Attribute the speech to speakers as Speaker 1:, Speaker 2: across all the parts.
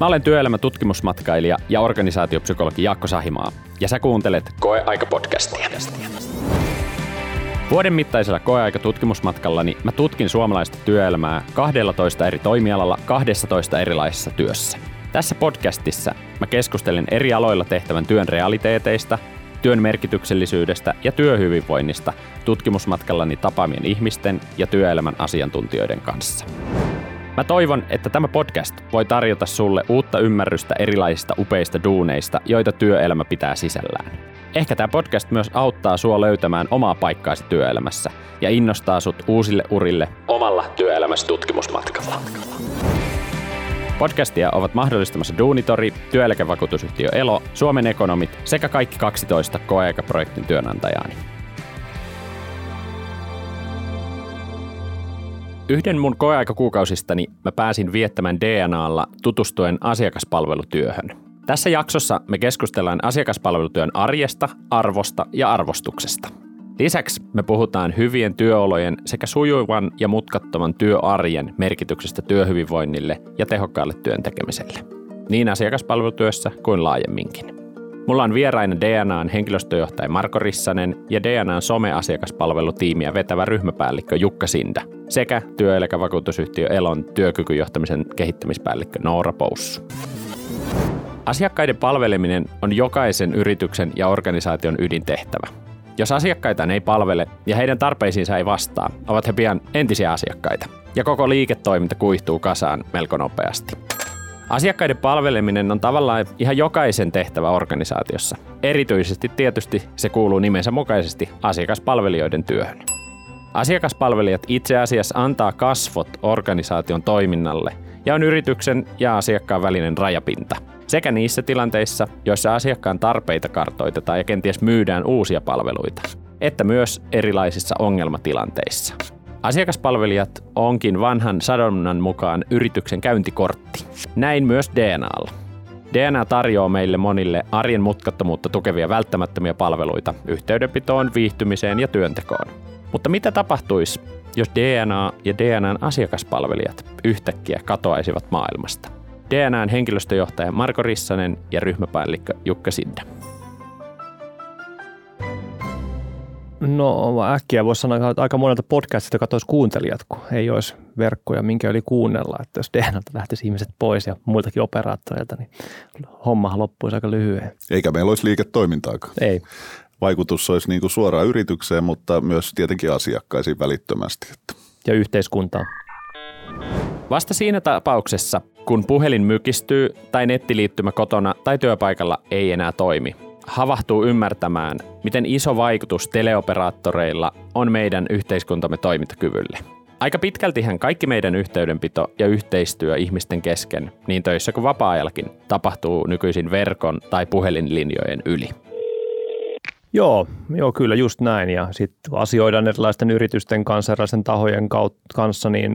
Speaker 1: Mä olen työelämä tutkimusmatkailija ja organisaatiopsykologi Jaakko Sahimaa, ja sä kuuntelet Koeaika-podcastia. Vuoden mittaisella koeaika-tutkimusmatkallani mä tutkin suomalaista työelämää 12 eri toimialalla 12 erilaisessa työssä. Tässä podcastissa mä keskustelen eri aloilla tehtävän työn realiteeteista, työn merkityksellisyydestä ja työhyvinvoinnista tutkimusmatkallani tapaamien ihmisten ja työelämän asiantuntijoiden kanssa. Mä toivon, että tämä podcast voi tarjota sulle uutta ymmärrystä erilaisista upeista duuneista, joita työelämä pitää sisällään. Ehkä tämä podcast myös auttaa sua löytämään omaa paikkaasi työelämässä ja innostaa sut uusille urille omalla työelämässä tutkimusmatkalla. Podcastia ovat mahdollistamassa Duunitori, työeläkevakuutusyhtiö Elo, Suomen ekonomit sekä kaikki 12 koeaikaprojektin työnantajaani. Yhden mun koeaikakuukausistani mä pääsin viettämään DNAlla tutustuen asiakaspalvelutyöhön. Tässä jaksossa me keskustellaan asiakaspalvelutyön arjesta, arvosta ja arvostuksesta. Lisäksi me puhutaan hyvien työolojen sekä sujuvan ja mutkattoman työarjen merkityksestä työhyvinvoinnille ja tehokkaalle työn tekemiselle. Niin asiakaspalvelutyössä kuin laajemminkin. Mulla on vieraina DNAn henkilöstöjohtaja Marko Rissanen ja DNAn someasiakaspalvelutiimiä vetävä ryhmäpäällikkö Jukka Sinda sekä työeläkevakuutusyhtiö Elon työkykyjohtamisen kehittämispäällikkö Noora Poussu. Asiakkaiden palveleminen on jokaisen yrityksen ja organisaation ydintehtävä. Jos asiakkaita ei palvele ja heidän tarpeisiinsa ei vastaa, ovat he pian entisiä asiakkaita. Ja koko liiketoiminta kuihtuu kasaan melko nopeasti. Asiakkaiden palveleminen on tavallaan ihan jokaisen tehtävä organisaatiossa. Erityisesti tietysti se kuuluu nimensä mukaisesti asiakaspalvelijoiden työhön. Asiakaspalvelijat itse asiassa antaa kasvot organisaation toiminnalle ja on yrityksen ja asiakkaan välinen rajapinta. Sekä niissä tilanteissa, joissa asiakkaan tarpeita kartoitetaan ja kenties myydään uusia palveluita, että myös erilaisissa ongelmatilanteissa. Asiakaspalvelijat onkin vanhan sadonnan mukaan yrityksen käyntikortti. Näin myös DNAlla. DNA tarjoaa meille monille arjen mutkattomuutta tukevia välttämättömiä palveluita yhteydenpitoon, viihtymiseen ja työntekoon. Mutta mitä tapahtuisi, jos DNA ja DNAn asiakaspalvelijat yhtäkkiä katoaisivat maailmasta? DNAn henkilöstöjohtaja Marko Rissanen ja ryhmäpäällikkö Jukka Sidda.
Speaker 2: No äkkiä voisi sanoa, että aika monelta podcastista katsoisi kuuntelijat, kun ei olisi verkkoja, minkä oli kuunnella. Että jos DNAlta lähtisi ihmiset pois ja muiltakin operaattoreilta, niin homma loppuisi aika lyhyen.
Speaker 3: Eikä meillä olisi liiketoimintaakaan.
Speaker 2: Ei.
Speaker 3: Vaikutus olisi niin kuin suoraan yritykseen, mutta myös tietenkin asiakkaisiin välittömästi.
Speaker 2: Ja yhteiskuntaan.
Speaker 1: Vasta siinä tapauksessa, kun puhelin mykistyy tai nettiliittymä kotona tai työpaikalla ei enää toimi, havahtuu ymmärtämään, miten iso vaikutus teleoperaattoreilla on meidän yhteiskuntamme toimintakyvylle. Aika pitkältihän kaikki meidän yhteydenpito ja yhteistyö ihmisten kesken, niin töissä kuin vapaa-ajallakin, tapahtuu nykyisin verkon tai puhelinlinjojen yli.
Speaker 2: Joo, joo, kyllä just näin. Ja sitten asioidaan erilaisten yritysten kanssa, erilaisten tahojen kanssa, niin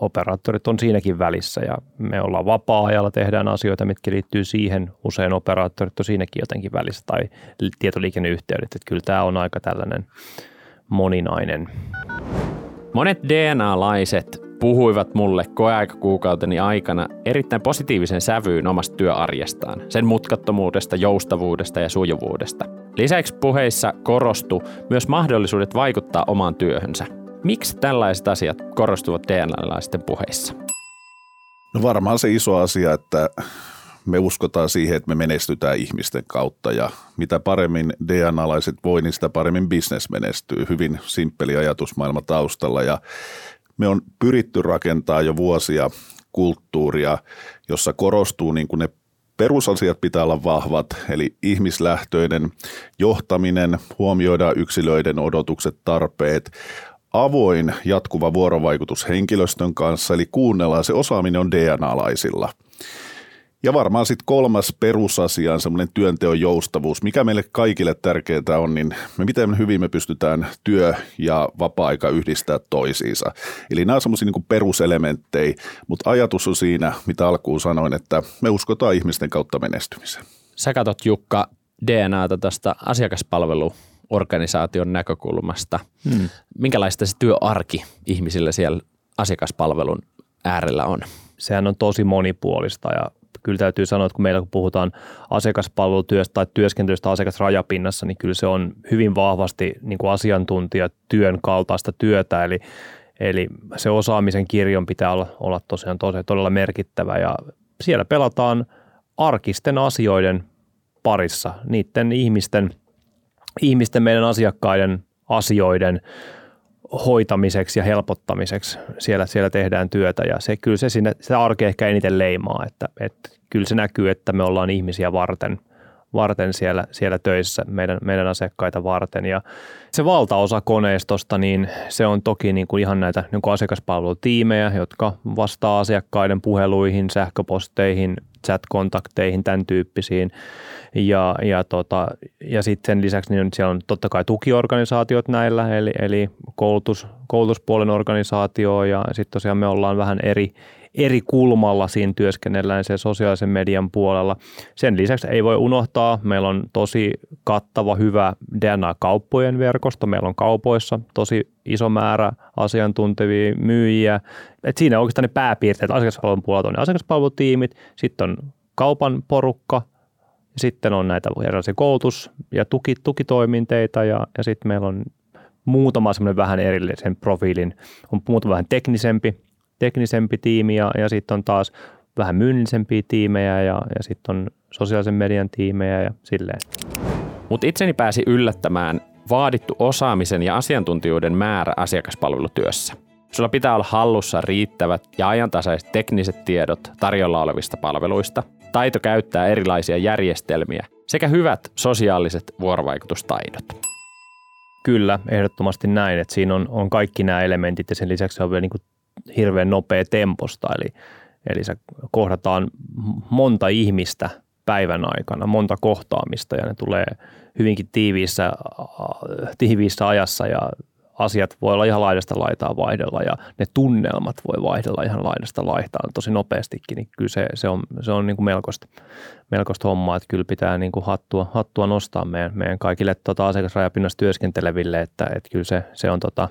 Speaker 2: operaattorit on siinäkin välissä ja me ollaan vapaa-ajalla, tehdään asioita, mitkä liittyy siihen. Usein operaattorit on siinäkin jotenkin välissä tai tietoliikenneyhteydet. Että kyllä tämä on aika tällainen moninainen.
Speaker 1: Monet DNA-laiset puhuivat mulle koeaikakuukauteni aikana erittäin positiivisen sävyyn omasta työarjestaan, sen mutkattomuudesta, joustavuudesta ja sujuvuudesta. Lisäksi puheissa korostui myös mahdollisuudet vaikuttaa omaan työhönsä – Miksi tällaiset asiat korostuvat DNA-laisten puheissa?
Speaker 3: No varmaan se iso asia, että me uskotaan siihen, että me menestytään ihmisten kautta ja mitä paremmin DNA-laiset voi, niin sitä paremmin business menestyy. Hyvin simppeli ajatusmaailma taustalla ja me on pyritty rakentaa jo vuosia kulttuuria, jossa korostuu niin kuin ne perusasiat pitää olla vahvat, eli ihmislähtöinen johtaminen, huomioidaan yksilöiden odotukset, tarpeet, avoin jatkuva vuorovaikutus henkilöstön kanssa, eli kuunnellaan, se osaaminen on DNA-laisilla. Ja varmaan sitten kolmas perusasia on semmoinen työnteon joustavuus. Mikä meille kaikille tärkeää on, niin me miten hyvin me pystytään työ ja vapaa-aika yhdistää toisiinsa. Eli nämä on semmoisia niin peruselementtejä, mutta ajatus on siinä, mitä alkuun sanoin, että me uskotaan ihmisten kautta menestymiseen.
Speaker 1: Sä katot Jukka DNAta tästä asiakaspalvelu organisaation näkökulmasta. Hmm. Minkälaista se työarki ihmisillä siellä asiakaspalvelun äärellä on?
Speaker 2: Sehän on tosi monipuolista ja kyllä täytyy sanoa, että kun meillä kun puhutaan asiakaspalvelutyöstä tai työskentelystä asiakasrajapinnassa, niin kyllä se on hyvin vahvasti niin kuin asiantuntijatyön kaltaista työtä, eli Eli se osaamisen kirjon pitää olla, olla tosiaan tosi, todella merkittävä ja siellä pelataan arkisten asioiden parissa, niiden ihmisten, ihmisten meidän asiakkaiden asioiden hoitamiseksi ja helpottamiseksi. Siellä, siellä tehdään työtä ja se kyllä se, sinne, se arki ehkä eniten leimaa, että, että kyllä se näkyy, että me ollaan ihmisiä varten, varten siellä, siellä töissä, meidän, meidän asiakkaita varten. Ja se valtaosa koneistosta, niin se on toki niin kuin ihan näitä niin kuin asiakaspalvelutiimejä, jotka vastaa asiakkaiden puheluihin, sähköposteihin, chat-kontakteihin, tämän tyyppisiin. Ja, ja, tota, ja sitten sen lisäksi niin siellä on totta kai tukiorganisaatiot näillä, eli, eli koulutus, koulutuspuolen organisaatio ja sitten tosiaan me ollaan vähän eri, eri kulmalla siinä työskennellään sen sosiaalisen median puolella. Sen lisäksi ei voi unohtaa, meillä on tosi kattava, hyvä DNA-kauppojen verkosto. Meillä on kaupoissa tosi iso määrä asiantuntevia myyjiä. Et siinä oikeastaan ne pääpiirteet asiakaspalvelun puolella on ne asiakaspalvelutiimit, sitten on kaupan porukka, sitten on näitä erilaisia koulutus- ja tuki, tukitoiminteita ja, ja sitten meillä on muutama semmoinen vähän erillisen profiilin, on muutama vähän teknisempi, teknisempi tiimi ja, ja sitten on taas vähän myynnillisempiä tiimejä ja, ja sitten on sosiaalisen median tiimejä ja silleen.
Speaker 1: Mutta itseni pääsi yllättämään vaadittu osaamisen ja asiantuntijuuden määrä asiakaspalvelutyössä. Sulla pitää olla hallussa riittävät ja ajantasaiset tekniset tiedot tarjolla olevista palveluista, taito käyttää erilaisia järjestelmiä sekä hyvät sosiaaliset vuorovaikutustaidot.
Speaker 2: Kyllä, ehdottomasti näin, että siinä on, on kaikki nämä elementit ja sen lisäksi on vielä niin kuin hirveän nopea temposta, eli, eli se kohdataan monta ihmistä päivän aikana, monta kohtaamista ja ne tulee hyvinkin tiiviissä, tiiviissä ajassa ja asiat voi olla ihan laidasta laitaa vaihdella ja ne tunnelmat voi vaihdella ihan laidasta laitaan tosi nopeastikin, niin kyllä se, se on, se on niin kuin melkoista, melkoista hommaa, että kyllä pitää niin kuin hattua, hattua nostaa meidän, meidän kaikille tota asiakasrajapinnassa työskenteleville, että, että kyllä se, se on tota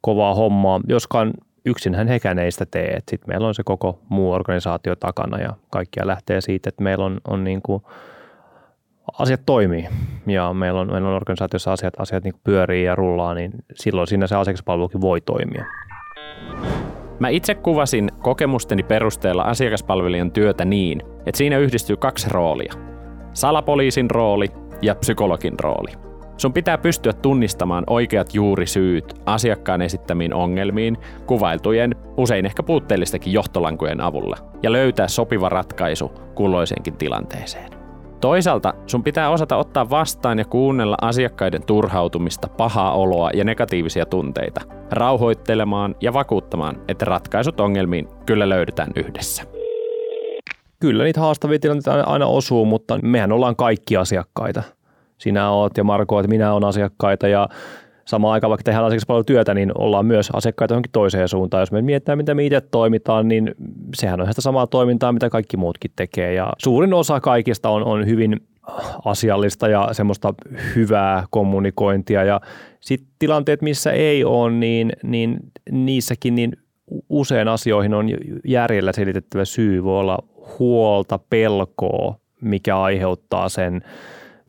Speaker 2: kovaa hommaa, joskaan yksinhän hekään ei sitä tee. Sitten meillä on se koko muu organisaatio takana ja kaikkia lähtee siitä, että meillä on, on niin kuin asiat toimii ja meillä on, meillä on organisaatiossa asiat, asiat niin pyörii ja rullaa, niin silloin siinä se asiakaspalvelukin voi toimia.
Speaker 1: Mä itse kuvasin kokemusteni perusteella asiakaspalvelijan työtä niin, että siinä yhdistyy kaksi roolia. Salapoliisin rooli ja psykologin rooli. Sun pitää pystyä tunnistamaan oikeat juurisyyt asiakkaan esittämiin ongelmiin kuvailtujen, usein ehkä puutteellistakin johtolankujen avulla ja löytää sopiva ratkaisu kulloisenkin tilanteeseen. Toisaalta sun pitää osata ottaa vastaan ja kuunnella asiakkaiden turhautumista, pahaa oloa ja negatiivisia tunteita, rauhoittelemaan ja vakuuttamaan, että ratkaisut ongelmiin kyllä löydetään yhdessä.
Speaker 2: Kyllä niitä haastavia tilanteita aina osuu, mutta mehän ollaan kaikki asiakkaita sinä oot ja Marko, että minä olen asiakkaita ja samaan aikaan vaikka tehdään asiakaspalvelutyötä, niin ollaan myös asiakkaita johonkin toiseen suuntaan. Jos me mietitään, mitä me itse toimitaan, niin sehän on sitä samaa toimintaa, mitä kaikki muutkin tekee. Ja suurin osa kaikista on, on hyvin asiallista ja semmoista hyvää kommunikointia. Ja sitten tilanteet, missä ei ole, niin, niin niissäkin niin usein asioihin on järjellä selitettävä syy. Voi olla huolta, pelkoa, mikä aiheuttaa sen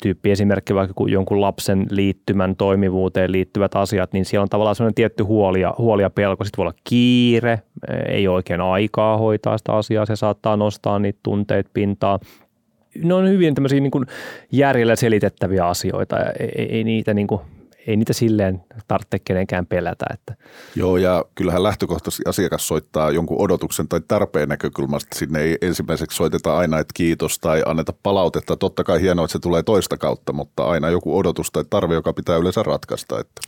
Speaker 2: tyyppi esimerkki vaikka jonkun lapsen liittymän toimivuuteen liittyvät asiat, niin siellä on tavallaan sellainen tietty huoli ja, huoli ja pelko. Sitten voi olla kiire, ei oikein aikaa hoitaa sitä asiaa, se saattaa nostaa niitä tunteita pintaa. Ne on hyvin tämmöisiä niin kuin järjellä selitettäviä asioita ei, ei niitä niin kuin ei niitä silleen tarvitse kenenkään pelätä. Että.
Speaker 3: Joo, ja kyllähän lähtökohtaisesti asiakas soittaa jonkun odotuksen tai tarpeen näkökulmasta. Sinne ei ensimmäiseksi soiteta aina, että kiitos tai anneta palautetta. Totta kai hienoa, että se tulee toista kautta, mutta aina joku odotus tai tarve, joka pitää yleensä ratkaista. Että.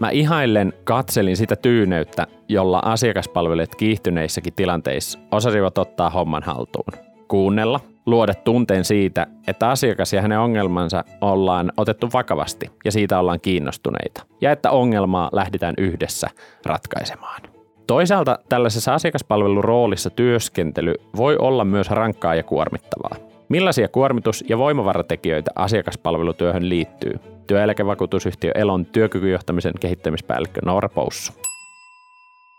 Speaker 1: Mä ihailen katselin sitä tyyneyttä, jolla asiakaspalvelijat kiihtyneissäkin tilanteissa osasivat ottaa homman haltuun. Kuunnella, luoda tunteen siitä, että asiakas ja hänen ongelmansa ollaan otettu vakavasti ja siitä ollaan kiinnostuneita, ja että ongelmaa lähdetään yhdessä ratkaisemaan. Toisaalta tällaisessa asiakaspalveluroolissa työskentely voi olla myös rankkaa ja kuormittavaa. Millaisia kuormitus- ja voimavaratekijöitä asiakaspalvelutyöhön liittyy? Työeläkevakuutusyhtiö Elon työkykyjohtamisen kehittämispäällikkö Noora Poussu.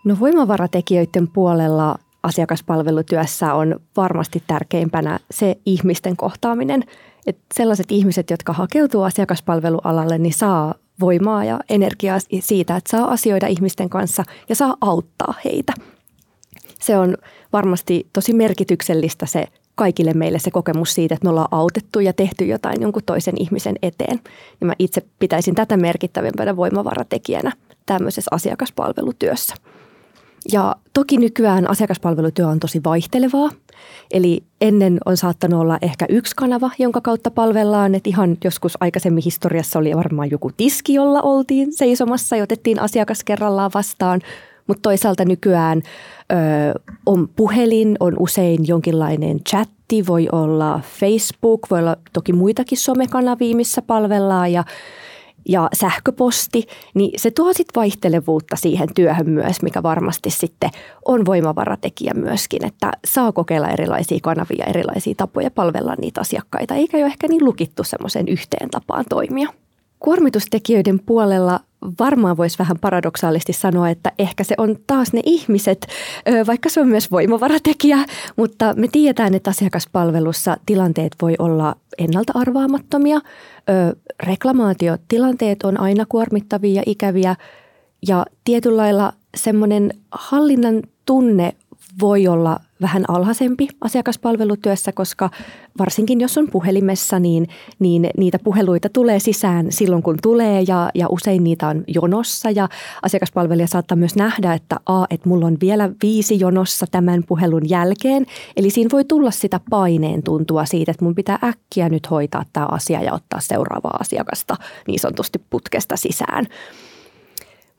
Speaker 4: No voimavaratekijöiden puolella asiakaspalvelutyössä on varmasti tärkeimpänä se ihmisten kohtaaminen. Että sellaiset ihmiset, jotka hakeutuu asiakaspalvelualalle, niin saa voimaa ja energiaa siitä, että saa asioida ihmisten kanssa ja saa auttaa heitä. Se on varmasti tosi merkityksellistä se kaikille meille se kokemus siitä, että me ollaan autettu ja tehty jotain jonkun toisen ihmisen eteen. Ja mä itse pitäisin tätä merkittävimpänä voimavaratekijänä tämmöisessä asiakaspalvelutyössä. Ja toki nykyään asiakaspalvelutyö on tosi vaihtelevaa. Eli ennen on saattanut olla ehkä yksi kanava, jonka kautta palvellaan. Että ihan joskus aikaisemmin historiassa oli varmaan joku tiski, jolla oltiin seisomassa ja otettiin asiakas kerrallaan vastaan. Mutta toisaalta nykyään ö, on puhelin, on usein jonkinlainen chatti, voi olla Facebook, voi olla toki muitakin somekanavia, missä palvellaan ja ja sähköposti, niin se tuo sitten vaihtelevuutta siihen työhön myös, mikä varmasti sitten on voimavaratekijä myöskin, että saa kokeilla erilaisia kanavia, erilaisia tapoja palvella niitä asiakkaita, eikä jo ehkä niin lukittu semmoisen yhteen tapaan toimia. Kuormitustekijöiden puolella varmaan voisi vähän paradoksaalisesti sanoa, että ehkä se on taas ne ihmiset, vaikka se on myös voimavaratekijä, mutta me tiedetään, että asiakaspalvelussa tilanteet voi olla ennalta arvaamattomia. Reklamaatiotilanteet on aina kuormittavia ja ikäviä ja tietyllä lailla semmoinen hallinnan tunne voi olla vähän alhaisempi asiakaspalvelutyössä, koska varsinkin jos on puhelimessa, niin, niin niitä puheluita tulee sisään silloin kun tulee ja, ja usein niitä on jonossa ja asiakaspalvelija saattaa myös nähdä, että a, että mulla on vielä viisi jonossa tämän puhelun jälkeen. Eli siinä voi tulla sitä paineen tuntua siitä, että mun pitää äkkiä nyt hoitaa tämä asia ja ottaa seuraavaa asiakasta niin sanotusti putkesta sisään.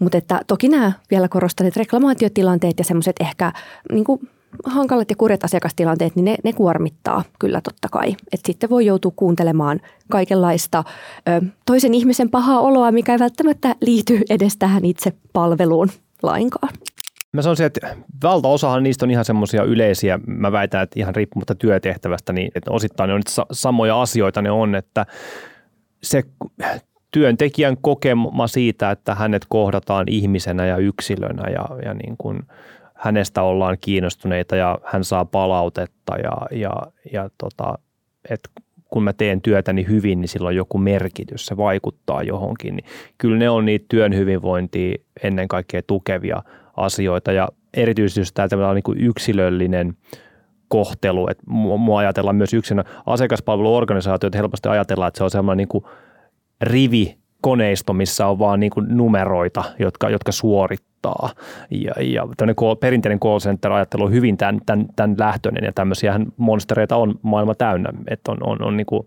Speaker 4: Mutta että toki nämä vielä korostaneet reklamaatiotilanteet ja semmoiset ehkä niin kuin hankalat ja kurjat asiakastilanteet, niin ne, ne kuormittaa kyllä totta kai. Että sitten voi joutua kuuntelemaan kaikenlaista ö, toisen ihmisen pahaa oloa, mikä ei välttämättä liity edes tähän itse palveluun lainkaan.
Speaker 2: Mä sanoisin, että valtaosahan niistä on ihan semmoisia yleisiä, mä väitän, että ihan riippumatta työtehtävästä, niin että osittain ne on samoja asioita ne on, että se työntekijän kokema siitä, että hänet kohdataan ihmisenä ja yksilönä ja, ja niin kuin hänestä ollaan kiinnostuneita ja hän saa palautetta ja, ja, ja tota, että kun mä teen työtäni hyvin, niin sillä on joku merkitys, se vaikuttaa johonkin. Niin kyllä ne on niitä työn hyvinvointia ennen kaikkea tukevia asioita ja erityisesti jos tämä niin kuin yksilöllinen kohtelu, että mua ajatellaan myös yksinä asiakaspalveluorganisaatiot helposti ajatellaan, että se on semmoinen niin kuin rivi koneisto, missä on vaan niin numeroita, jotka, jotka suorittaa. Ja, ja call, perinteinen call center-ajattelu on hyvin tämän, tämän, tämän lähtöinen ja tämmöisiä monstereita on maailma täynnä, että on, on, on niin kuin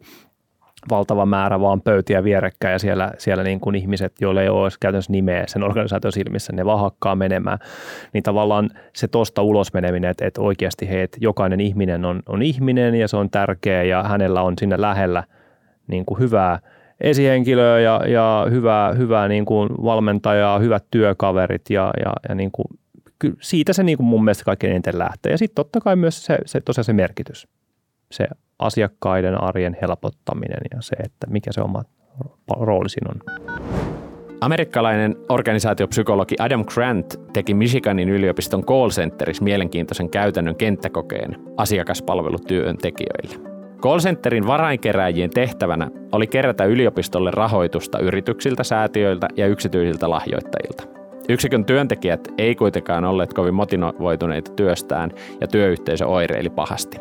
Speaker 2: valtava määrä vaan pöytiä vierekkäin ja siellä, siellä niin kuin ihmiset, joille ei ole käytännössä nimeä sen organisaation silmissä, ne vaan hakkaa menemään. Niin tavallaan se tosta ulos meneminen, että, että oikeasti he, että jokainen ihminen on, on ihminen ja se on tärkeä ja hänellä on sinne lähellä niin kuin hyvää – esihenkilöä ja, ja hyvää, hyvää niin kuin valmentajaa, hyvät työkaverit ja, ja, ja niin kuin, siitä se niin kuin mun mielestä kaikkein eniten lähtee. Ja sitten totta kai myös se, se, tosiaan se merkitys, se asiakkaiden arjen helpottaminen ja se, että mikä se oma rooli siinä on.
Speaker 1: Amerikkalainen organisaatiopsykologi Adam Grant teki Michiganin yliopiston call centerissa mielenkiintoisen käytännön kenttäkokeen asiakaspalvelutyöntekijöille. Callcenterin varainkeräjien tehtävänä oli kerätä yliopistolle rahoitusta yrityksiltä, säätiöiltä ja yksityisiltä lahjoittajilta. Yksikön työntekijät ei kuitenkaan olleet kovin motivoituneita työstään ja työyhteisö oireili pahasti.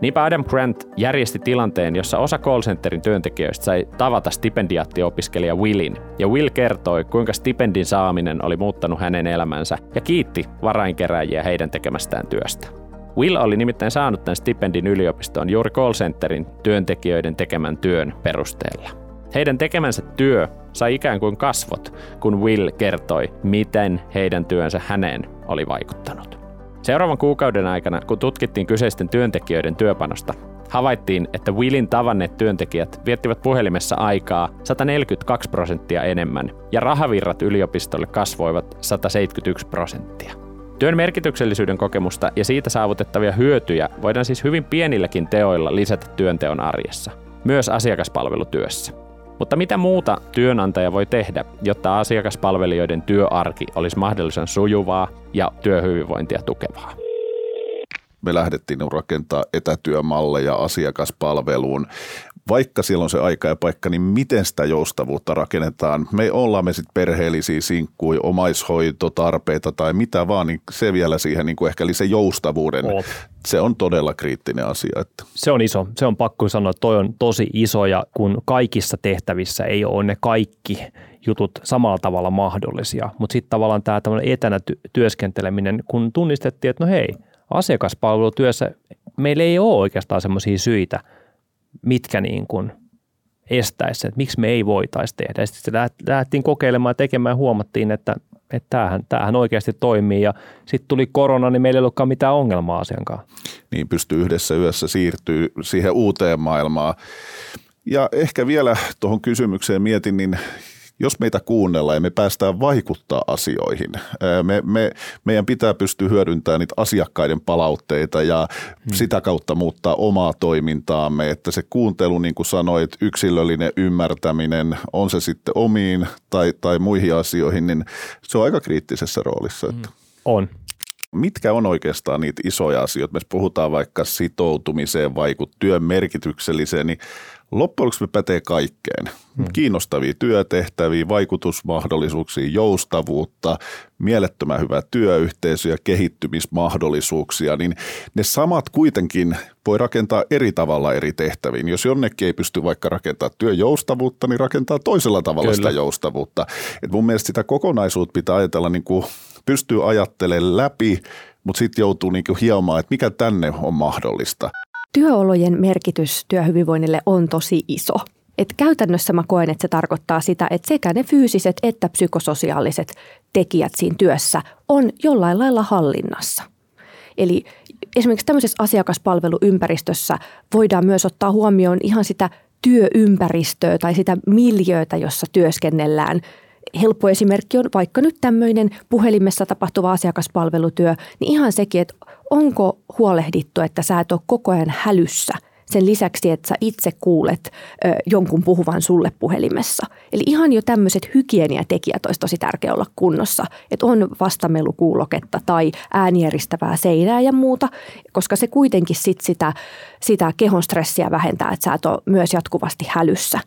Speaker 1: Niinpä Adam Grant järjesti tilanteen, jossa osa callcenterin työntekijöistä sai tavata stipendiaattiopiskelija Willin, ja Will kertoi, kuinka stipendin saaminen oli muuttanut hänen elämänsä ja kiitti varainkeräjiä heidän tekemästään työstä. Will oli nimittäin saanut tämän stipendin yliopistoon juuri call centerin työntekijöiden tekemän työn perusteella. Heidän tekemänsä työ sai ikään kuin kasvot, kun Will kertoi, miten heidän työnsä häneen oli vaikuttanut. Seuraavan kuukauden aikana, kun tutkittiin kyseisten työntekijöiden työpanosta, havaittiin, että Willin tavanneet työntekijät viettivät puhelimessa aikaa 142 prosenttia enemmän ja rahavirrat yliopistolle kasvoivat 171 prosenttia. Työn merkityksellisyyden kokemusta ja siitä saavutettavia hyötyjä voidaan siis hyvin pienilläkin teoilla lisätä työnteon arjessa, myös asiakaspalvelutyössä. Mutta mitä muuta työnantaja voi tehdä, jotta asiakaspalvelijoiden työarki olisi mahdollisimman sujuvaa ja työhyvinvointia tukevaa?
Speaker 3: me lähdettiin rakentaa etätyömalleja asiakaspalveluun vaikka siellä on se aika ja paikka, niin miten sitä joustavuutta rakennetaan. Me ollaan me sitten perheellisiä sinkkuja, omaishoitotarpeita tai mitä vaan, niin se vielä siihen niin kuin ehkä eli se joustavuuden, Oot. se on todella kriittinen asia. Että.
Speaker 2: Se on iso, se on pakko sanoa, että toi on tosi iso ja kun kaikissa tehtävissä ei ole ne kaikki jutut samalla tavalla mahdollisia, mutta sitten tavallaan tämä etänä työskenteleminen, kun tunnistettiin, että no hei, asiakaspalvelutyössä meillä ei ole oikeastaan semmoisia syitä – mitkä niin kuin estäisi että miksi me ei voitaisi tehdä. Sitten lähdettiin kokeilemaan ja tekemään ja huomattiin, että, että tämähän, tämähän oikeasti toimii ja sitten tuli korona, niin meillä ei ollutkaan mitään ongelmaa asiankaan.
Speaker 3: Niin pystyy yhdessä yössä siirtyy siihen uuteen maailmaan. Ja ehkä vielä tuohon kysymykseen mietin, niin jos meitä kuunnellaan ja me päästään vaikuttaa asioihin, me, me, meidän pitää pystyä hyödyntämään niitä asiakkaiden palautteita ja hmm. sitä kautta muuttaa omaa toimintaamme, että se kuuntelu, niin kuin sanoit, yksilöllinen ymmärtäminen, on se sitten omiin tai, tai muihin asioihin, niin se on aika kriittisessä roolissa. Että. Hmm.
Speaker 2: On.
Speaker 3: Mitkä on oikeastaan niitä isoja asioita? Me puhutaan vaikka sitoutumiseen, vaikut työn merkitykselliseen, niin loppujen lopuksi me pätee kaikkeen. Hmm. Kiinnostavia työtehtäviä, vaikutusmahdollisuuksia, joustavuutta, mielettömän hyvää työyhteisö ja kehittymismahdollisuuksia, niin ne samat kuitenkin voi rakentaa eri tavalla eri tehtäviin. Jos jonnekin ei pysty vaikka rakentamaan työjoustavuutta, niin rakentaa toisella tavalla Kyllä. sitä joustavuutta. Et mun mielestä sitä kokonaisuutta pitää ajatella niin kuin pystyy ajattelemaan läpi, mutta sitten joutuu niin hiemaan, että mikä tänne on mahdollista.
Speaker 4: Työolojen merkitys työhyvinvoinnille on tosi iso. Et käytännössä mä koen, että se tarkoittaa sitä, että sekä ne fyysiset että psykososiaaliset tekijät siinä työssä on jollain lailla hallinnassa. Eli esimerkiksi tämmöisessä asiakaspalveluympäristössä voidaan myös ottaa huomioon ihan sitä työympäristöä tai sitä miljöötä, jossa työskennellään. Helppo esimerkki on vaikka nyt tämmöinen puhelimessa tapahtuva asiakaspalvelutyö, niin ihan sekin, että onko huolehdittu, että sä et ole koko ajan hälyssä sen lisäksi, että sä itse kuulet ö, jonkun puhuvan sulle puhelimessa. Eli ihan jo tämmöiset hygieniatekijät olisi tosi tärkeä olla kunnossa, että on vastamelukuuloketta tai äänieristävää seinää ja muuta, koska se kuitenkin sit sitä, sitä kehon stressiä vähentää, että sä et ole myös jatkuvasti hälyssä.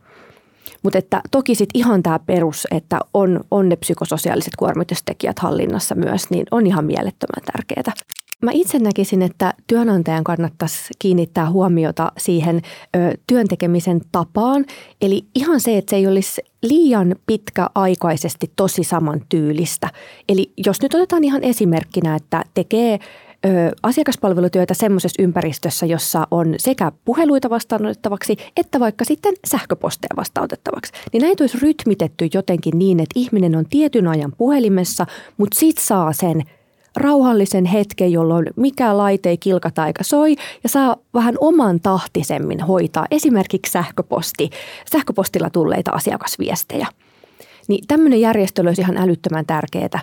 Speaker 4: Mutta että toki sitten ihan tämä perus, että on, on ne psykososiaaliset kuormitustekijät hallinnassa myös, niin on ihan mielettömän tärkeää. Mä itse näkisin, että työnantajan kannattaisi kiinnittää huomiota siihen ö, työntekemisen tapaan. Eli ihan se, että se ei olisi liian pitkäaikaisesti tosi samantyylistä. Eli jos nyt otetaan ihan esimerkkinä, että tekee ö, asiakaspalvelutyötä semmoisessa ympäristössä, jossa on sekä puheluita vastaanotettavaksi että vaikka sitten sähköposteja vastaanotettavaksi, niin näitä olisi rytmitetty jotenkin niin, että ihminen on tietyn ajan puhelimessa, mutta sit saa sen – rauhallisen hetken, jolloin mikä laite ei kilkata eikä soi ja saa vähän oman tahtisemmin hoitaa esimerkiksi sähköposti, sähköpostilla tulleita asiakasviestejä. Niin tämmöinen järjestely olisi ihan älyttömän tärkeää,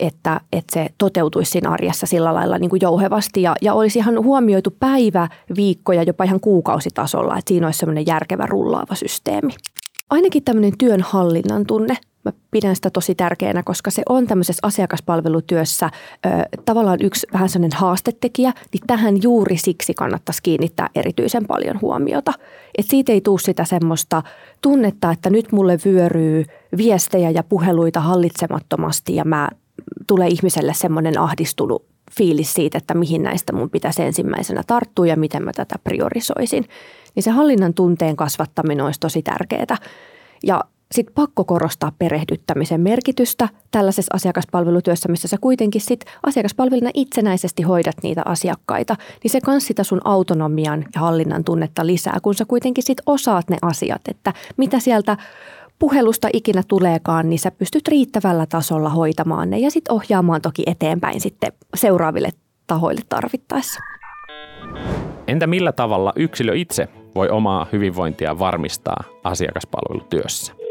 Speaker 4: että, että se toteutuisi siinä arjessa sillä lailla niin kuin jouhevasti ja, ja olisi ihan huomioitu päivä, viikko ja jopa ihan kuukausitasolla, että siinä olisi semmoinen järkevä rullaava systeemi. Ainakin tämmöinen työnhallinnan tunne Mä pidän sitä tosi tärkeänä, koska se on tämmöisessä asiakaspalvelutyössä ö, tavallaan yksi vähän sellainen haastetekijä, niin tähän juuri siksi kannattaisi kiinnittää erityisen paljon huomiota. Et siitä ei tule sitä semmoista tunnetta, että nyt mulle vyöryy viestejä ja puheluita hallitsemattomasti ja mä tulee ihmiselle semmoinen ahdistunut fiilis siitä, että mihin näistä mun pitäisi ensimmäisenä tarttua ja miten mä tätä priorisoisin. Niin se hallinnan tunteen kasvattaminen olisi tosi tärkeää. Ja sitten pakko korostaa perehdyttämisen merkitystä tällaisessa asiakaspalvelutyössä, missä sä kuitenkin sit asiakaspalveluna itsenäisesti hoidat niitä asiakkaita, niin se kans sitä sun autonomian ja hallinnan tunnetta lisää, kun sä kuitenkin sit osaat ne asiat, että mitä sieltä puhelusta ikinä tuleekaan, niin sä pystyt riittävällä tasolla hoitamaan ne ja sitten ohjaamaan toki eteenpäin sitten seuraaville tahoille tarvittaessa.
Speaker 1: Entä millä tavalla yksilö itse voi omaa hyvinvointia varmistaa asiakaspalvelutyössä?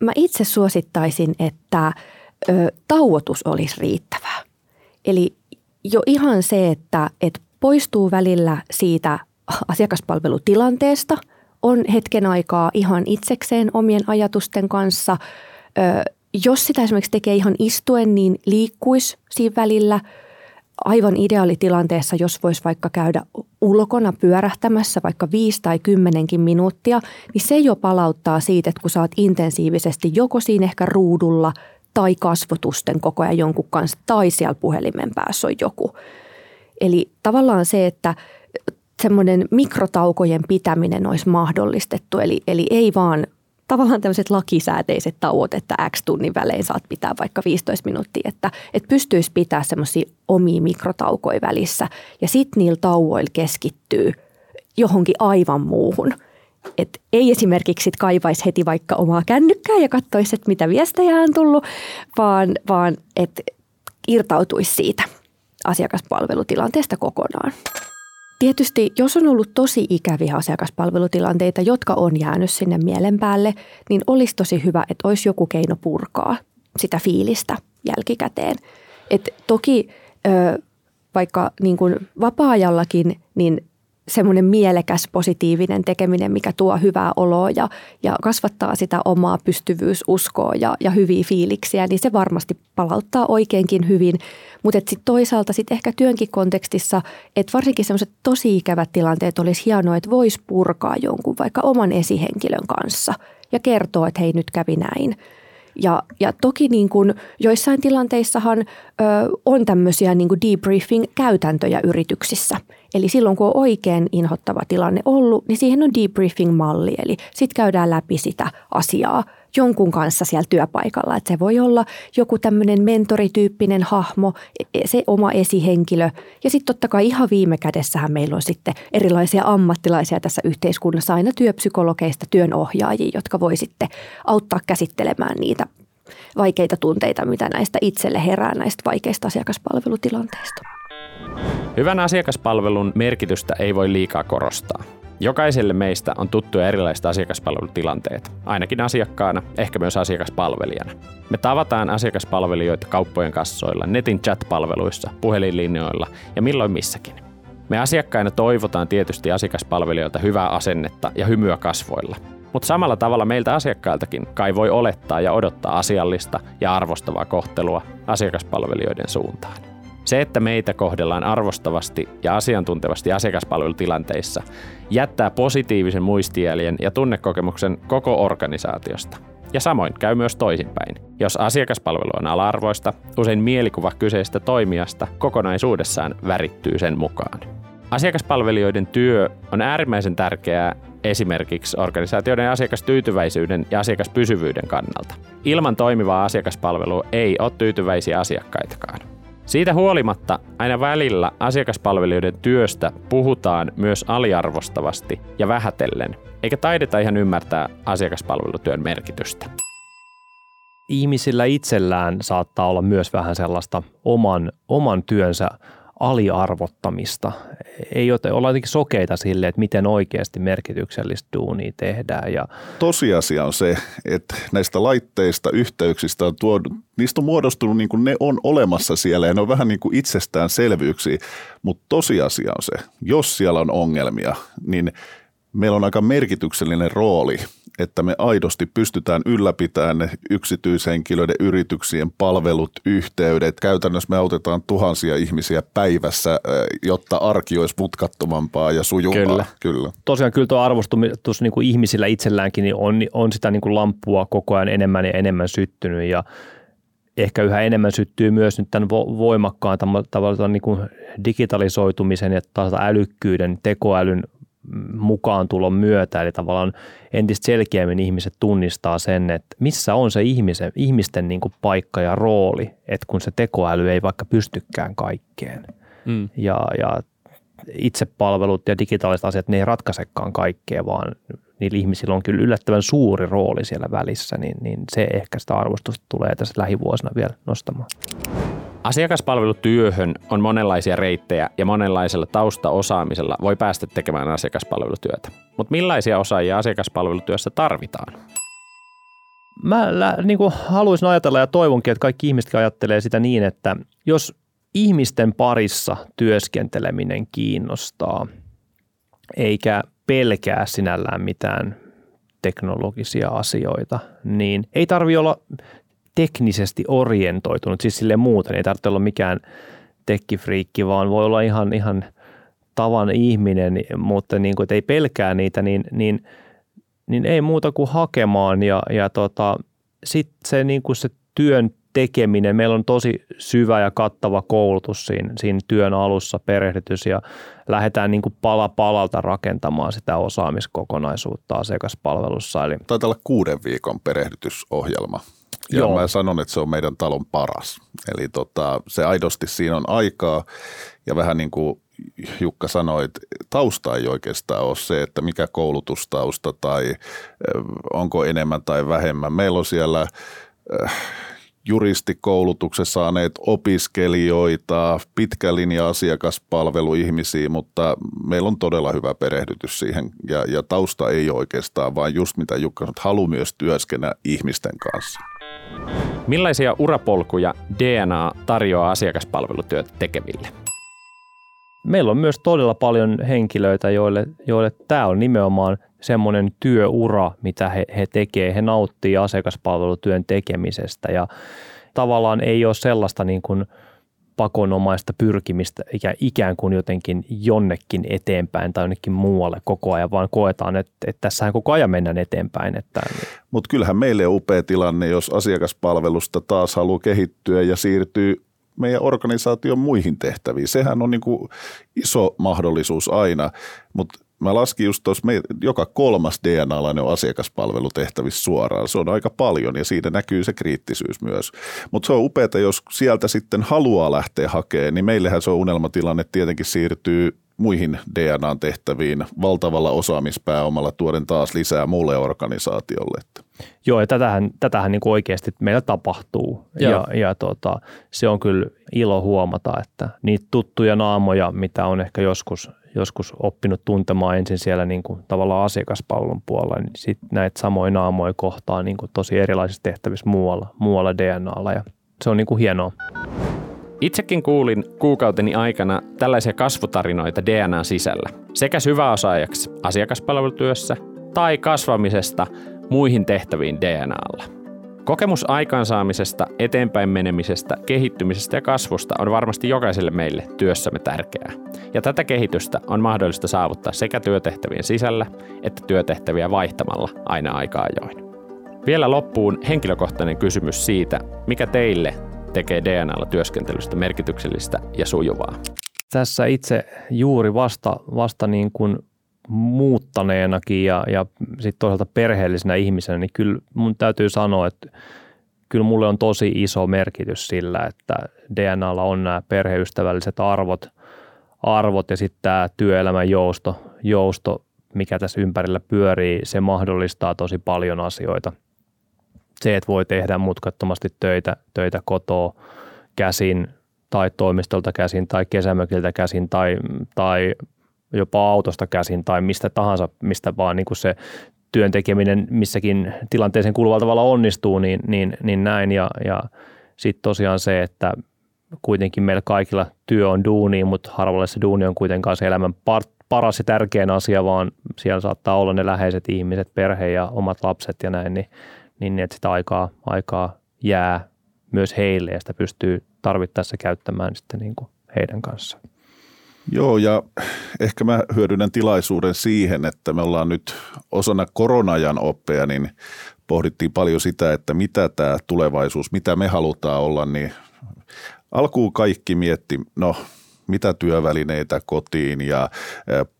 Speaker 4: mä itse suosittaisin, että ö, tauotus olisi riittävää. Eli jo ihan se, että, että poistuu välillä siitä asiakaspalvelutilanteesta, on hetken aikaa ihan itsekseen omien ajatusten kanssa. Ö, jos sitä esimerkiksi tekee ihan istuen, niin liikkuisi siinä välillä. aivan ideaalitilanteessa, jos voisi vaikka käydä ulkona pyörähtämässä vaikka viisi tai kymmenenkin minuuttia, niin se jo palauttaa siitä, että kun oot intensiivisesti joko siinä ehkä ruudulla tai kasvotusten koko ajan jonkun kanssa tai siellä puhelimen päässä on joku. Eli tavallaan se, että semmoinen mikrotaukojen pitäminen olisi mahdollistettu, eli, eli ei vaan tavallaan tämmöiset lakisääteiset tauot, että X tunnin välein saat pitää vaikka 15 minuuttia, että, että pystyisi pitää semmoisia omia mikrotaukoja välissä ja sitten niillä tauoilla keskittyy johonkin aivan muuhun. Et ei esimerkiksi kaivaisi heti vaikka omaa kännykkää ja katsoisi, että mitä viestejä on tullut, vaan, vaan että irtautuisi siitä asiakaspalvelutilanteesta kokonaan. Tietysti, jos on ollut tosi ikäviä asiakaspalvelutilanteita, jotka on jäänyt sinne mielen päälle, niin olisi tosi hyvä, että olisi joku keino purkaa sitä fiilistä jälkikäteen. Et toki vaikka niin kuin vapaa-ajallakin, niin semmoinen mielekäs, positiivinen tekeminen, mikä tuo hyvää oloa ja, ja kasvattaa sitä omaa pystyvyysuskoa ja, ja hyviä fiiliksiä, niin se varmasti palauttaa oikeinkin hyvin. Mutta sitten toisaalta sit ehkä työnkin kontekstissa, että varsinkin semmoiset tosi ikävät tilanteet olisi hienoa, että voisi purkaa jonkun vaikka oman esihenkilön kanssa ja kertoa, että hei nyt kävi näin. Ja, ja toki niin kuin joissain tilanteissahan ö, on tämmöisiä niin kuin debriefing-käytäntöjä yrityksissä. Eli silloin kun on oikein inhottava tilanne ollut, niin siihen on debriefing-malli. Eli sitten käydään läpi sitä asiaa jonkun kanssa siellä työpaikalla. Että se voi olla joku tämmöinen mentorityyppinen hahmo, e, se oma esihenkilö. Ja sitten totta kai ihan viime kädessähän meillä on sitten erilaisia ammattilaisia tässä yhteiskunnassa, aina työpsykologeista työnohjaajia, jotka voi sitten auttaa käsittelemään niitä vaikeita tunteita, mitä näistä itselle herää näistä vaikeista asiakaspalvelutilanteista.
Speaker 1: Hyvän asiakaspalvelun merkitystä ei voi liikaa korostaa. Jokaiselle meistä on tuttuja erilaiset asiakaspalvelutilanteet, ainakin asiakkaana, ehkä myös asiakaspalvelijana. Me tavataan asiakaspalvelijoita kauppojen kassoilla, netin chat-palveluissa, puhelinlinjoilla ja milloin missäkin. Me asiakkaina toivotaan tietysti asiakaspalvelijoilta hyvää asennetta ja hymyä kasvoilla. Mutta samalla tavalla meiltä asiakkailtakin kai voi olettaa ja odottaa asiallista ja arvostavaa kohtelua asiakaspalvelijoiden suuntaan. Se, että meitä kohdellaan arvostavasti ja asiantuntevasti asiakaspalvelutilanteissa, jättää positiivisen muistijäljen ja tunnekokemuksen koko organisaatiosta. Ja samoin käy myös toisinpäin. Jos asiakaspalvelu on ala-arvoista, usein mielikuva kyseisestä toimijasta kokonaisuudessaan värittyy sen mukaan. Asiakaspalvelijoiden työ on äärimmäisen tärkeää esimerkiksi organisaatioiden asiakastyytyväisyyden ja asiakaspysyvyyden kannalta. Ilman toimivaa asiakaspalvelua ei ole tyytyväisiä asiakkaitakaan. Siitä huolimatta aina välillä asiakaspalvelijoiden työstä puhutaan myös aliarvostavasti ja vähätellen, eikä taideta ihan ymmärtää asiakaspalvelutyön merkitystä.
Speaker 2: Ihmisillä itsellään saattaa olla myös vähän sellaista oman, oman työnsä aliarvottamista. Ei ole, olla jotenkin sokeita sille, että miten oikeasti merkityksellistä duunia tehdään. Ja
Speaker 3: Tosiasia on se, että näistä laitteista, yhteyksistä on tuodu, niistä on muodostunut niin kuin ne on olemassa siellä ja ne on vähän niin kuin itsestäänselvyyksiä, mutta tosiasia on se, jos siellä on ongelmia, niin meillä on aika merkityksellinen rooli – että me aidosti pystytään ylläpitämään ne yksityishenkilöiden, yrityksien palvelut, yhteydet. Käytännössä me autetaan tuhansia ihmisiä päivässä, jotta arki olisi mutkattomampaa ja sujumpaa.
Speaker 2: Kyllä.
Speaker 3: kyllä.
Speaker 2: Tosiaan kyllä tuo arvostus niin kuin ihmisillä itselläänkin niin on, on sitä niin kuin lamppua koko ajan enemmän ja enemmän syttynyt ja ehkä yhä enemmän syttyy myös nyt tämän voimakkaan tavallaan niin kuin digitalisoitumisen ja älykkyyden, tekoälyn mukaan tulon myötä, eli tavallaan entistä selkeämmin ihmiset tunnistaa sen, että missä on se ihmisen, ihmisten niin kuin paikka ja rooli, että kun se tekoäly ei vaikka pystykään kaikkeen. Mm. Ja, ja itsepalvelut ja digitaaliset asiat, ne ei ratkaisekaan kaikkea, vaan niillä ihmisillä on kyllä yllättävän suuri rooli siellä välissä, niin, niin se ehkä sitä arvostusta tulee tässä lähivuosina vielä nostamaan.
Speaker 1: Asiakaspalvelutyöhön on monenlaisia reittejä ja monenlaisella taustaosaamisella voi päästä tekemään asiakaspalvelutyötä. Mutta millaisia osaajia asiakaspalvelutyössä tarvitaan?
Speaker 2: Mä niin kuin haluaisin ajatella ja toivonkin, että kaikki ihmiset ajattelee sitä niin, että jos ihmisten parissa työskenteleminen kiinnostaa, eikä pelkää sinällään mitään teknologisia asioita, niin ei tarvi olla teknisesti orientoitunut, siis sille muuten, ei tarvitse olla mikään tekkifriikki, vaan voi olla ihan, ihan tavan ihminen, mutta niin kuin, ei pelkää niitä, niin, niin, niin ei muuta kuin hakemaan ja, ja tota, sitten se, niin kuin se työn tekeminen. Meillä on tosi syvä ja kattava koulutus siinä, siinä työn alussa, perehdytys ja lähdetään niin kuin pala palalta rakentamaan sitä osaamiskokonaisuutta asiakaspalvelussa. Eli...
Speaker 3: Taitaa olla kuuden viikon perehdytysohjelma. Ja Joo. mä sanon, että se on meidän talon paras. Eli tota, se aidosti siinä on aikaa ja vähän niin kuin Jukka sanoi, että tausta ei oikeastaan ole se, että mikä koulutustausta tai onko enemmän tai vähemmän. Meillä on siellä juristikoulutuksessa saaneet opiskelijoita, pitkä linja asiakaspalveluihmisiä, mutta meillä on todella hyvä perehdytys siihen ja, ja tausta ei oikeastaan, vaan just mitä Jukka sanoi, halu myös työskennellä ihmisten kanssa.
Speaker 1: Millaisia urapolkuja DNA tarjoaa asiakaspalvelutyötä tekeville?
Speaker 2: Meillä on myös todella paljon henkilöitä, joille, joille tämä on nimenomaan semmoinen työura, mitä he, he tekee. He nauttii asiakaspalvelutyön tekemisestä ja tavallaan ei ole sellaista niin kuin pakonomaista pyrkimistä ikään kuin jotenkin jonnekin eteenpäin tai jonnekin muualle koko ajan, vaan koetaan, että, että tässähän koko ajan mennään eteenpäin. Että...
Speaker 3: Mutta kyllähän meille on upea tilanne, jos asiakaspalvelusta taas haluaa kehittyä ja siirtyy meidän organisaation muihin tehtäviin. Sehän on niin kuin iso mahdollisuus aina, mutta mä laskin just tuossa, joka kolmas DNA-alainen on asiakaspalvelutehtävissä suoraan. Se on aika paljon ja siinä näkyy se kriittisyys myös. Mutta se on upeaa, jos sieltä sitten haluaa lähteä hakemaan, niin meillähän se on unelmatilanne tietenkin siirtyy muihin DNA-tehtäviin valtavalla osaamispääomalla tuoden taas lisää muulle organisaatiolle.
Speaker 2: Joo, ja tätähän, tätähän niin kuin oikeasti meillä tapahtuu. Joo. Ja, ja tota, se on kyllä ilo huomata, että niitä tuttuja naamoja, mitä on ehkä joskus, joskus oppinut tuntemaan ensin siellä niin kuin tavallaan asiakaspalvelun puolella, niin sitten näitä samoja naamoja kohtaa niin kuin tosi erilaisissa tehtävissä muualla, muualla DNAlla ja se on niin kuin hienoa.
Speaker 1: Itsekin kuulin kuukauteni aikana tällaisia kasvutarinoita DNA sisällä, sekä syväosaajaksi asiakaspalvelutyössä tai kasvamisesta muihin tehtäviin DNAlla. Kokemus aikaansaamisesta, eteenpäin menemisestä, kehittymisestä ja kasvusta on varmasti jokaiselle meille työssämme tärkeää. Ja tätä kehitystä on mahdollista saavuttaa sekä työtehtävien sisällä että työtehtäviä vaihtamalla aina aikaa ajoin. Vielä loppuun henkilökohtainen kysymys siitä, mikä teille tekee DNAlla työskentelystä merkityksellistä ja sujuvaa?
Speaker 2: Tässä itse juuri vasta, vasta niin kuin muuttaneenakin ja, ja sitten toisaalta perheellisenä ihmisenä, niin kyllä mun täytyy sanoa, että kyllä mulle on tosi iso merkitys sillä, että DNAlla on nämä perheystävälliset arvot, arvot ja sitten tämä työelämän jousto, jousto, mikä tässä ympärillä pyörii, se mahdollistaa tosi paljon asioita – se, että voi tehdä mutkattomasti töitä, töitä kotoa käsin tai toimistolta käsin tai kesämökiltä käsin tai, tai jopa autosta käsin tai mistä tahansa, mistä vaan niin kuin se työn tekeminen missäkin tilanteeseen kuuluvalla tavalla onnistuu, niin, niin, niin näin. Ja, ja sitten tosiaan se, että kuitenkin meillä kaikilla työ on duuni, mutta harvalle se duuni on kuitenkaan se elämän paras ja tärkein asia, vaan siellä saattaa olla ne läheiset ihmiset, perhe ja omat lapset ja näin, niin niin että sitä aikaa, aikaa jää myös heille ja sitä pystyy tarvittaessa käyttämään sitten niin kuin heidän kanssaan.
Speaker 3: Joo, ja ehkä mä hyödynnän tilaisuuden siihen, että me ollaan nyt osana koronajan oppeja, niin pohdittiin paljon sitä, että mitä tämä tulevaisuus, mitä me halutaan olla, niin alkuun kaikki mietti, no mitä työvälineitä kotiin ja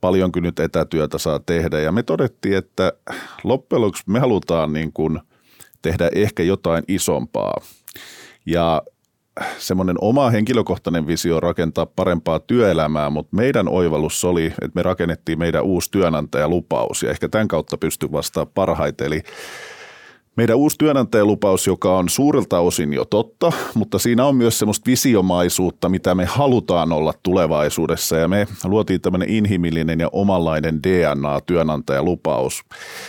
Speaker 3: paljonko nyt etätyötä saa tehdä. Ja me todettiin, että loppujen lopuksi me halutaan niin kuin tehdä ehkä jotain isompaa. Ja semmoinen oma henkilökohtainen visio rakentaa parempaa työelämää, mutta meidän oivallus oli, että me rakennettiin meidän uusi työnantajalupaus ja ehkä tämän kautta pystyy vastaamaan parhaiten. Eli meidän uusi työnantajalupaus, joka on suurelta osin jo totta, mutta siinä on myös semmoista visiomaisuutta, mitä me halutaan olla tulevaisuudessa. Ja me luotiin tämmöinen inhimillinen ja omanlainen DNA-työnantajalupaus.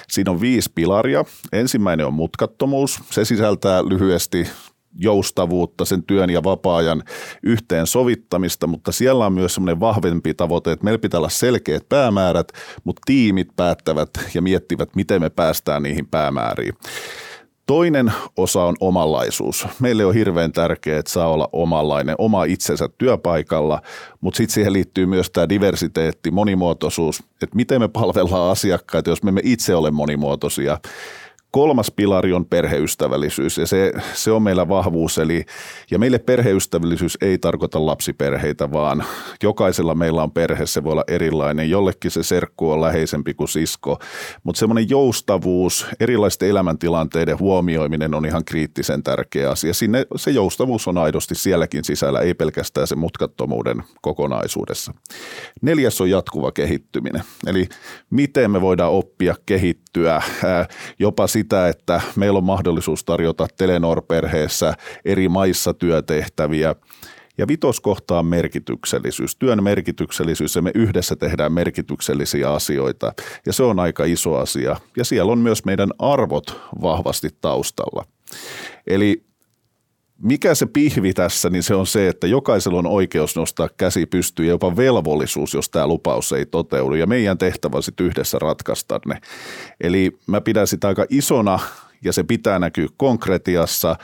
Speaker 3: Siinä on viisi pilaria. Ensimmäinen on mutkattomuus. Se sisältää lyhyesti joustavuutta, sen työn ja vapaa-ajan yhteensovittamista, mutta siellä on myös semmoinen vahvempi tavoite, että meillä pitää olla selkeät päämäärät, mutta tiimit päättävät ja miettivät, miten me päästään niihin päämääriin. Toinen osa on omanlaisuus. Meille on hirveän tärkeää, että saa olla omanlainen, oma itsensä työpaikalla, mutta sitten siihen liittyy myös tämä diversiteetti, monimuotoisuus, että miten me palvellaan asiakkaita, jos me emme itse ole monimuotoisia. Kolmas pilari on perheystävällisyys ja se, se on meillä vahvuus. Eli, ja meille perheystävällisyys ei tarkoita lapsiperheitä, vaan jokaisella meillä on perhe, se voi olla erilainen. Jollekin se serkku on läheisempi kuin sisko, mutta semmoinen joustavuus, erilaisten elämäntilanteiden huomioiminen on ihan kriittisen tärkeä asia. Sinne se joustavuus on aidosti sielläkin sisällä, ei pelkästään se mutkattomuuden kokonaisuudessa. Neljäs on jatkuva kehittyminen, eli miten me voidaan oppia, kehittyä, jopa että meillä on mahdollisuus tarjota Telenor-perheessä eri maissa työtehtäviä. Ja vitoskohta on merkityksellisyys, työn merkityksellisyys ja me yhdessä tehdään merkityksellisiä asioita ja se on aika iso asia. Ja siellä on myös meidän arvot vahvasti taustalla. Eli mikä se pihvi tässä, niin se on se, että jokaisella on oikeus nostaa käsi pystyyn ja jopa velvollisuus, jos tämä lupaus ei toteudu. Ja meidän tehtävä on sitten yhdessä ratkaista ne. Eli mä pidän sitä aika isona ja se pitää näkyä konkretiassa.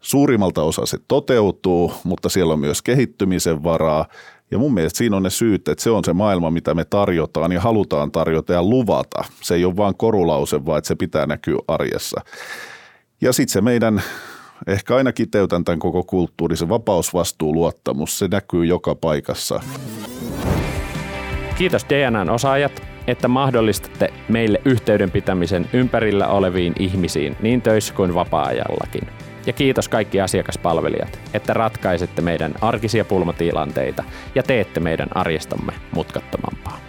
Speaker 3: Suurimmalta osa se toteutuu, mutta siellä on myös kehittymisen varaa. Ja mun mielestä siinä on ne syyt, että se on se maailma, mitä me tarjotaan ja halutaan tarjota ja luvata. Se ei ole vain korulause, vaan että se pitää näkyä arjessa. Ja sitten se meidän ehkä aina kiteytän tämän koko kulttuurisen vapausvastuu, luottamus, se näkyy joka paikassa.
Speaker 1: Kiitos DNAn osaajat, että mahdollistatte meille yhteyden pitämisen ympärillä oleviin ihmisiin niin töissä kuin vapaa-ajallakin. Ja kiitos kaikki asiakaspalvelijat, että ratkaisette meidän arkisia pulmatilanteita ja teette meidän arjestamme mutkattomampaa.